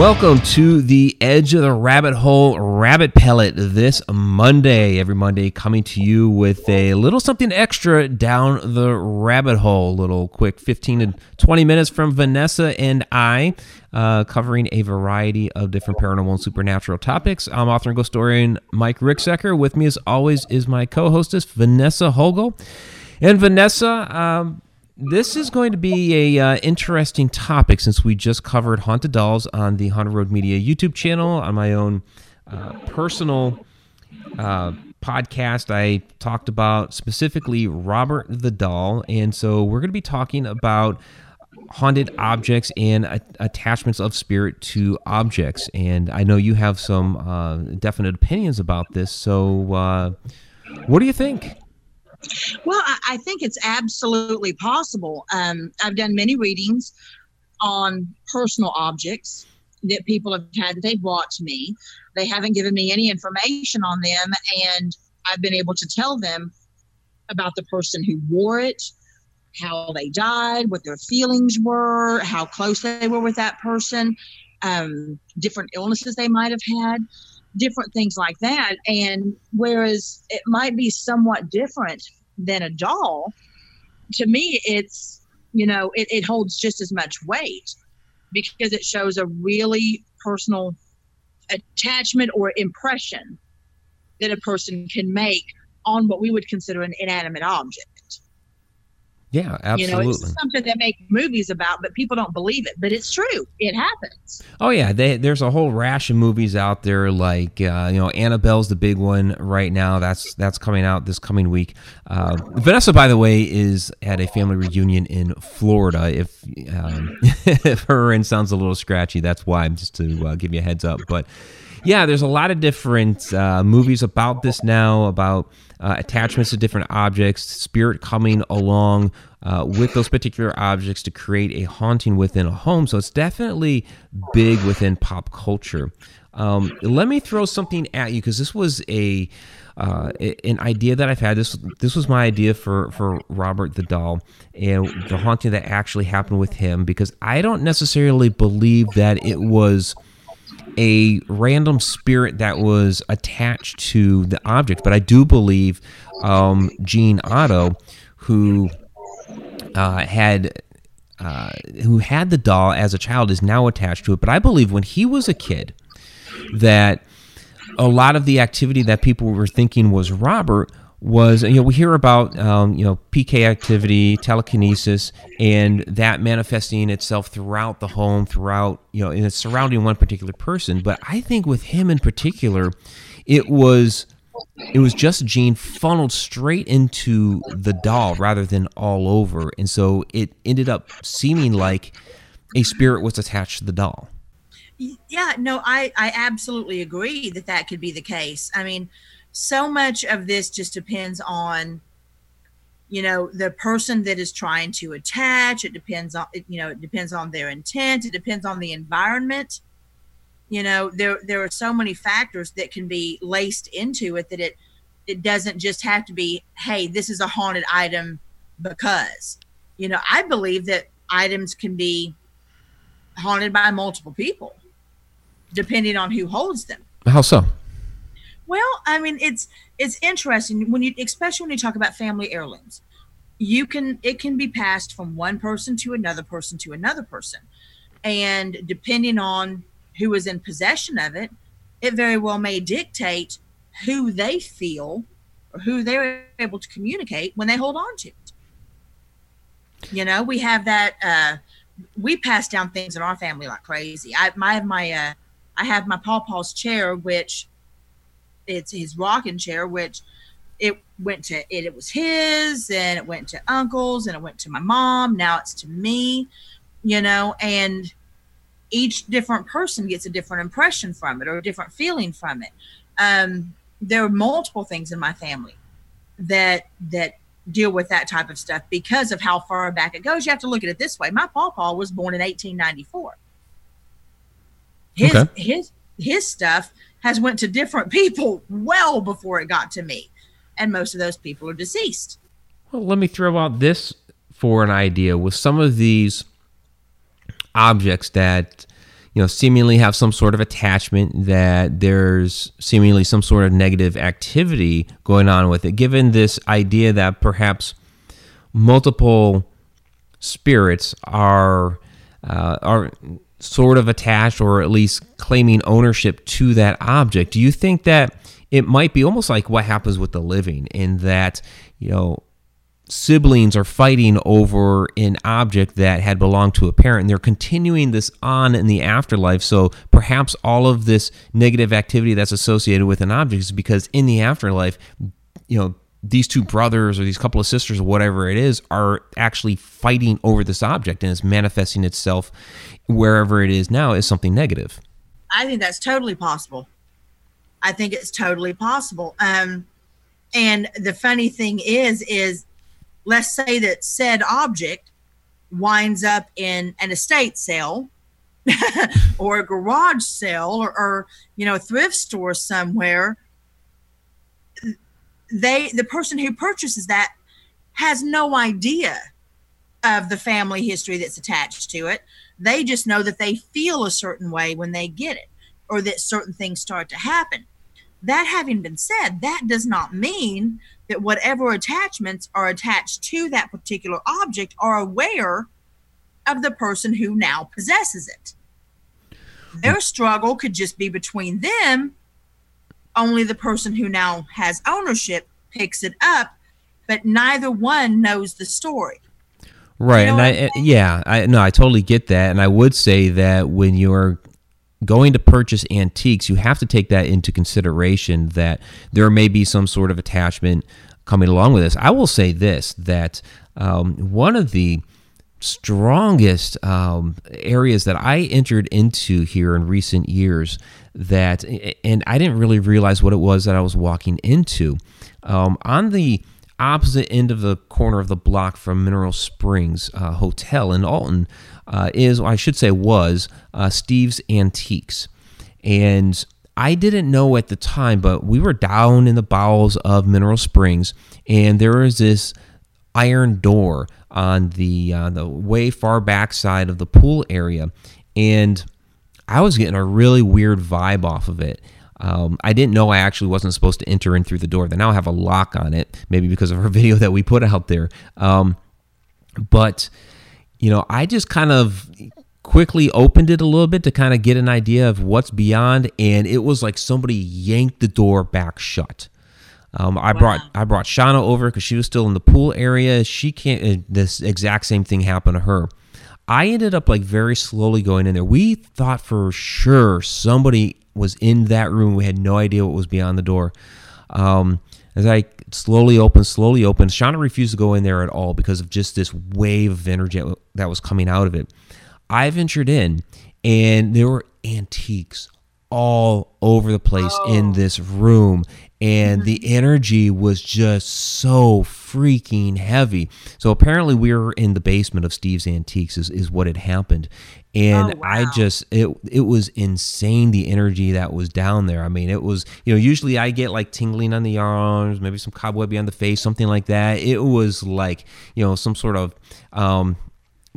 Welcome to the Edge of the Rabbit Hole Rabbit Pellet this Monday. Every Monday, coming to you with a little something extra down the rabbit hole. A little quick 15 to 20 minutes from Vanessa and I, uh, covering a variety of different paranormal and supernatural topics. I'm author and ghost historian Mike Ricksecker. With me, as always, is my co hostess, Vanessa Hogle. And Vanessa, um, this is going to be a uh, interesting topic since we just covered haunted dolls on the Haunted Road Media YouTube channel on my own uh, personal uh, podcast. I talked about specifically Robert the doll, and so we're going to be talking about haunted objects and attachments of spirit to objects. And I know you have some uh, definite opinions about this. So, uh, what do you think? Well, I, I think it's absolutely possible. Um, I've done many readings on personal objects that people have had that they've brought to me. They haven't given me any information on them, and I've been able to tell them about the person who wore it, how they died, what their feelings were, how close they were with that person, um, different illnesses they might have had different things like that. And whereas it might be somewhat different than a doll, to me, it's, you know, it, it holds just as much weight because it shows a really personal attachment or impression that a person can make on what we would consider an inanimate object. Yeah, absolutely. You know, it's something they make movies about, but people don't believe it. But it's true; it happens. Oh yeah, they, there's a whole rash of movies out there. Like uh, you know, Annabelle's the big one right now. That's that's coming out this coming week. Uh, Vanessa, by the way, is at a family reunion in Florida. If um, if her end sounds a little scratchy, that's why. Just to uh, give you a heads up, but yeah, there's a lot of different uh, movies about this now about uh, attachments to different objects, spirit coming along uh, with those particular objects to create a haunting within a home. So it's definitely big within pop culture. Um, let me throw something at you because this was a uh, an idea that I've had. This this was my idea for for Robert the doll and the haunting that actually happened with him because I don't necessarily believe that it was a random spirit that was attached to the object, but I do believe um, Gene Otto, who uh, had uh, who had the doll as a child, is now attached to it. But I believe when he was a kid, that a lot of the activity that people were thinking was Robert was you know we hear about um, you know PK activity, telekinesis, and that manifesting itself throughout the home, throughout you know, and it's surrounding one particular person. But I think with him in particular, it was it was just Gene funneled straight into the doll rather than all over, and so it ended up seeming like a spirit was attached to the doll. Yeah, no, I I absolutely agree that that could be the case. I mean so much of this just depends on you know the person that is trying to attach. It depends on you know it depends on their intent. It depends on the environment. You know there there are so many factors that can be laced into it that it it doesn't just have to be hey this is a haunted item because you know i believe that items can be haunted by multiple people depending on who holds them. How so well, I mean, it's it's interesting when you, especially when you talk about family heirlooms. You can it can be passed from one person to another person to another person, and depending on who is in possession of it, it very well may dictate who they feel or who they're able to communicate when they hold on to it. You know, we have that. Uh, we pass down things in our family like crazy. I my my uh, I have my pawpaw's chair, which it's his rocking chair, which it went to it, it was his and it went to uncles and it went to my mom. Now it's to me, you know, and each different person gets a different impression from it or a different feeling from it. Um, there are multiple things in my family that that deal with that type of stuff because of how far back it goes. You have to look at it this way. My pawpaw was born in 1894. His okay. his his stuff has went to different people well before it got to me. And most of those people are deceased. Well let me throw out this for an idea with some of these objects that you know, seemingly have some sort of attachment, that there's seemingly some sort of negative activity going on with it, given this idea that perhaps multiple spirits are uh, are sort of attached or at least claiming ownership to that object. Do you think that it might be almost like what happens with the living in that, you know, siblings are fighting over an object that had belonged to a parent and they're continuing this on in the afterlife so perhaps all of this negative activity that's associated with an object is because in the afterlife you know these two brothers or these couple of sisters or whatever it is are actually fighting over this object and it's manifesting itself wherever it is now as something negative. I think that's totally possible. I think it's totally possible. Um and the funny thing is is let's say that said object winds up in an estate sale or a garage sale or, or, you know a thrift store somewhere they the person who purchases that has no idea of the family history that's attached to it they just know that they feel a certain way when they get it or that certain things start to happen that having been said that does not mean that whatever attachments are attached to that particular object are aware of the person who now possesses it. Their struggle could just be between them. Only the person who now has ownership picks it up, but neither one knows the story. Right, you know and I yeah, I no, I totally get that, and I would say that when you're going to purchase antiques, you have to take that into consideration that there may be some sort of attachment coming along with this. I will say this that um, one of the strongest um, areas that I entered into here in recent years that, and I didn't really realize what it was that I was walking into. Um, on the opposite end of the corner of the block from Mineral Springs uh, Hotel in Alton, uh, is, I should say, was uh, Steve's Antiques. And I didn't know at the time, but we were down in the bowels of Mineral Springs, and there was this iron door on the uh, the way far back side of the pool area, and I was getting a really weird vibe off of it. Um, I didn't know I actually wasn't supposed to enter in through the door. They now have a lock on it, maybe because of our video that we put out there. Um, but you know, I just kind of quickly opened it a little bit to kind of get an idea of what's beyond, and it was like somebody yanked the door back shut. Um, I wow. brought I brought Shauna over because she was still in the pool area. She can't. Uh, this exact same thing happened to her. I ended up like very slowly going in there. We thought for sure somebody was in that room. We had no idea what was beyond the door. Um, as I slowly opened, slowly opened, Shauna refused to go in there at all because of just this wave of energy that was coming out of it. I ventured in, and there were antiques all over the place oh. in this room and mm-hmm. the energy was just so freaking heavy. So apparently we were in the basement of Steve's Antiques is, is what had happened. And oh, wow. I just it it was insane the energy that was down there. I mean, it was, you know, usually I get like tingling on the arms, maybe some cobwebby on the face, something like that. It was like, you know, some sort of um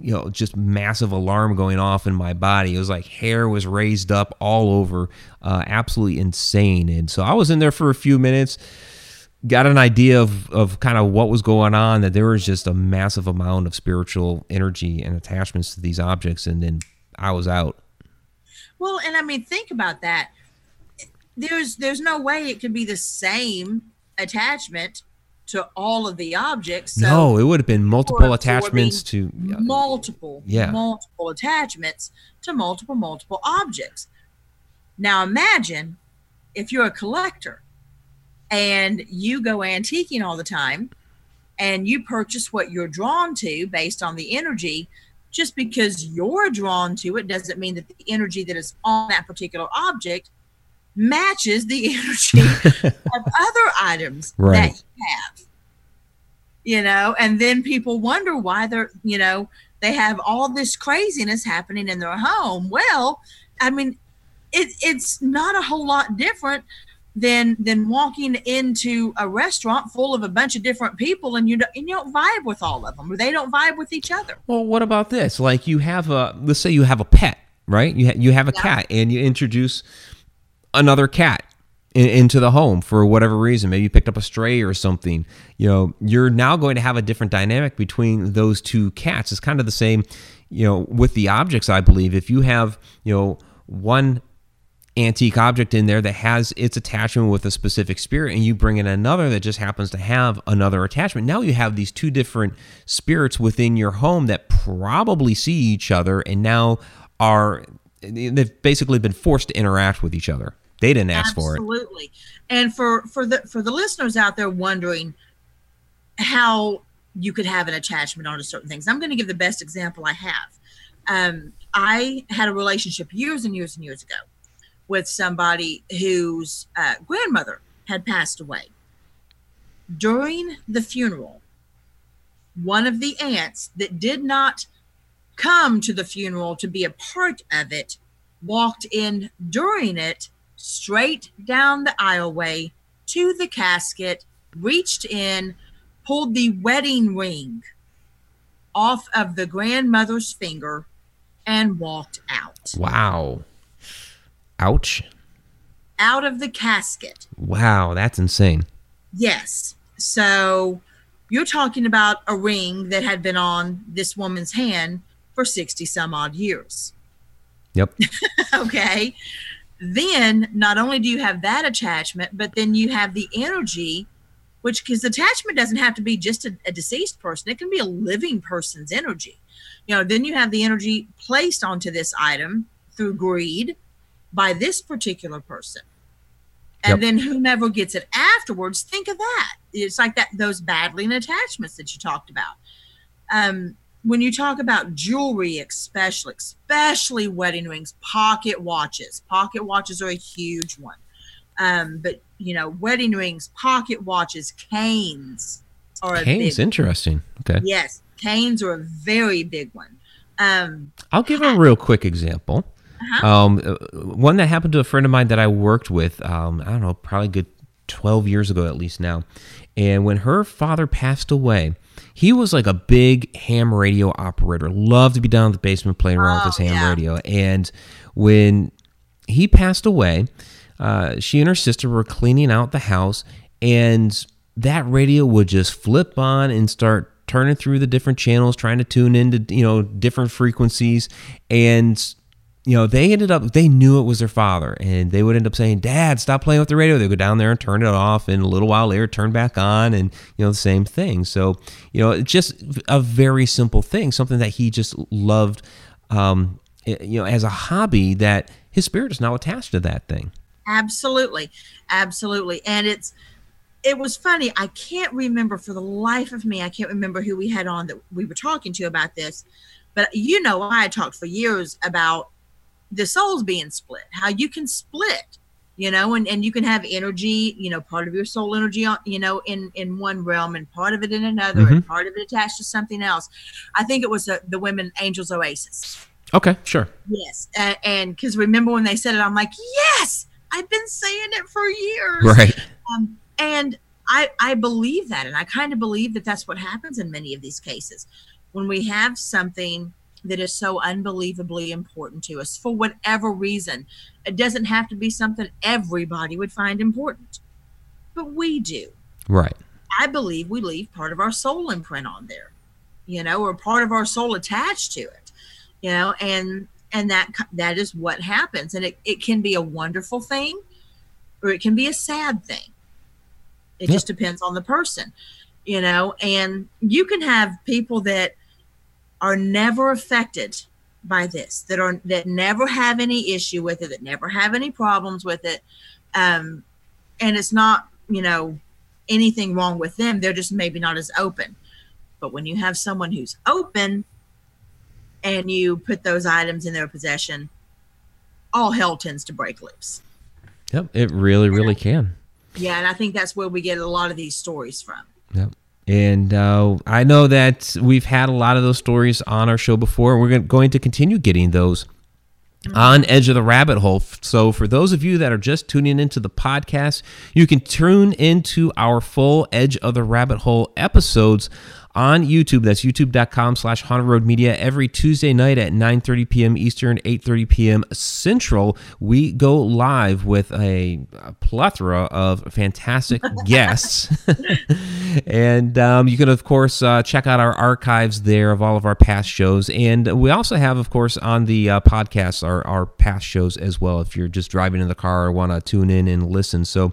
you know just massive alarm going off in my body. It was like hair was raised up all over uh, absolutely insane. And so i was in there for a few minutes got an idea of, of kind of what was going on that there was just a massive amount of spiritual energy and attachments to these objects and then i was out. Well and i mean think about that. There's there's no way it could be the same attachment to all of the objects. So no, it would have been multiple attachments to multiple, yeah, multiple attachments to multiple, multiple objects. Now imagine if you're a collector and you go antiquing all the time and you purchase what you're drawn to based on the energy. Just because you're drawn to it doesn't mean that the energy that is on that particular object matches the energy of other items right. that you have. You know, and then people wonder why they're, you know, they have all this craziness happening in their home. Well, I mean, it, it's not a whole lot different than than walking into a restaurant full of a bunch of different people and you don't, and you don't vibe with all of them or they don't vibe with each other. Well, what about this? Like you have a let's say you have a pet right? You ha- you have a Yeah. cat and you introduce another cat in, into the home for whatever reason. Maybe you picked up a stray or something. You know, you're now going to have a different dynamic between those two cats. It's kind of the same, you know, with the objects. I believe if you have you know one antique object in there that has its attachment with a specific spirit and you bring in another that just happens to have another attachment now you have these two different spirits within your home that probably see each other and now are they've basically been forced to interact with each other they didn't ask for it Absolutely. And for for the for the listeners out there wondering how you could have an attachment onto certain things, I'm going to give the best example I have. Um, I had a relationship years and years and years ago with somebody whose uh, grandmother had passed away. During the funeral, one of the aunts that did not come to the funeral to be a part of it walked in during it straight down the aisleway to the casket, reached in, pulled the wedding ring off of the grandmother's finger, and walked out. wow ouch Out of the casket. wow that's insane Yes. So you're talking about a ring that had been on this woman's hand for 60 some odd years. yep okay. Then not only do you have that attachment, but then you have the energy, which because attachment doesn't have to be just a, a deceased person, it can be a living person's energy. You know, then you have the energy placed onto this item through greed by this particular person. And Yep. then whomever gets it afterwards, think of that. It's like that those battling attachments that you talked about. Um, when you talk about jewelry, especially, especially wedding rings, pocket watches. Pocket watches are a huge one. Um, but you know, wedding rings, pocket watches, canes are a cane's big. interesting okay Yes, canes are a very big one. Um, I'll give a real quick example. Uh-huh. Um, uh, one that happened to a friend of mine that I worked with. Um, I don't know, probably good twelve years ago at least now. And when her father passed away, he was like a big ham radio operator. Loved to be down in the basement playing around with his Oh, ham yeah. radio. And when he passed away, uh, she and her sister were cleaning out the house, and that radio would just flip on and start turning through the different channels, trying to tune into you know different frequencies, and you know they ended up they knew it was their father, and they would end up saying, "Dad, stop playing with the radio." They would go down there and turn it off, and a little while later turn back on, and you know the same thing. So you know it's just a very simple thing, something that he just loved. Um, you know, as a hobby, that his spirit is now attached to that thing. Absolutely. Absolutely. And it's it was funny. I can't remember for the life of me, I can't remember who we had on that we were talking to about this. But you know, I talked for years about the souls being split, how you can split, you know, and, and you can have energy, you know, part of your soul energy, on, you know, in, in one realm and part of it in another and mm-hmm. part of it attached to something else. I think it was the, the women Angels Oasis. Okay, sure. Yes. A- And because remember when they said it, I'm like, yes, I've been saying it for years. Right. Um, and I, I believe that. And I kind of believe that that's what happens in many of these cases. When we have something that is so unbelievably important to us for whatever reason, it doesn't have to be something everybody would find important, but we do. Right. I believe we leave part of our soul imprint on there, you know, or part of our soul attached to it, you know, and and that that is what happens, and it, it can be a wonderful thing, or it can be a sad thing. It Yeah. just depends on the person, you know, and you can have people that are never affected by this, that are that never have any issue with it, that never have any problems with it, um, and it's not, you know, anything wrong with them. They're just maybe not as open. But when you have someone who's open and you put those items in their possession, all hell tends to break loose. Yep. It really, really can. Yeah, and I think that's where we get a lot of these stories from. Yep. And uh, I know that we've had a lot of those stories on our show before, and we're going to continue getting those on Edge of the Rabbit Hole. So, for those of you that are just tuning into the podcast, you can tune into our full Edge of the Rabbit Hole episodes on YouTube. That's youtube.com slash Haunted Road Media. Every Tuesday night at 9.30 p.m. Eastern, 8.30 p.m. Central, we go live with a, a plethora of fantastic guests. and um, you can, of course, uh, check out our archives there of all of our past shows. And we also have, of course, on the uh, podcast, our, our past shows as well, if you're just driving in the car or want to tune in and listen. So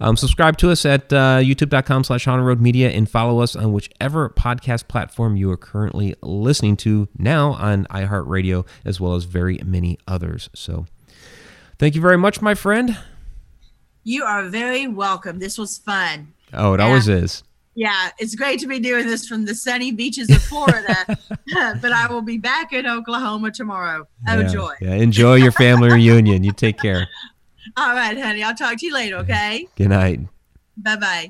um, subscribe to us at uh, youtube.com slash Road Media and follow us on whichever podcast platform you are currently listening to now on iHeartRadio, as well as very many others. So thank you very much, my friend. You are very welcome. This was fun. Oh, it yeah. always is yeah, it's great to be doing this from the sunny beaches of Florida, but I will be back in Oklahoma tomorrow. Oh, yeah, joy. Yeah. Enjoy your family reunion. You take care. All right, honey. I'll talk to you later, okay? Good night. Bye bye.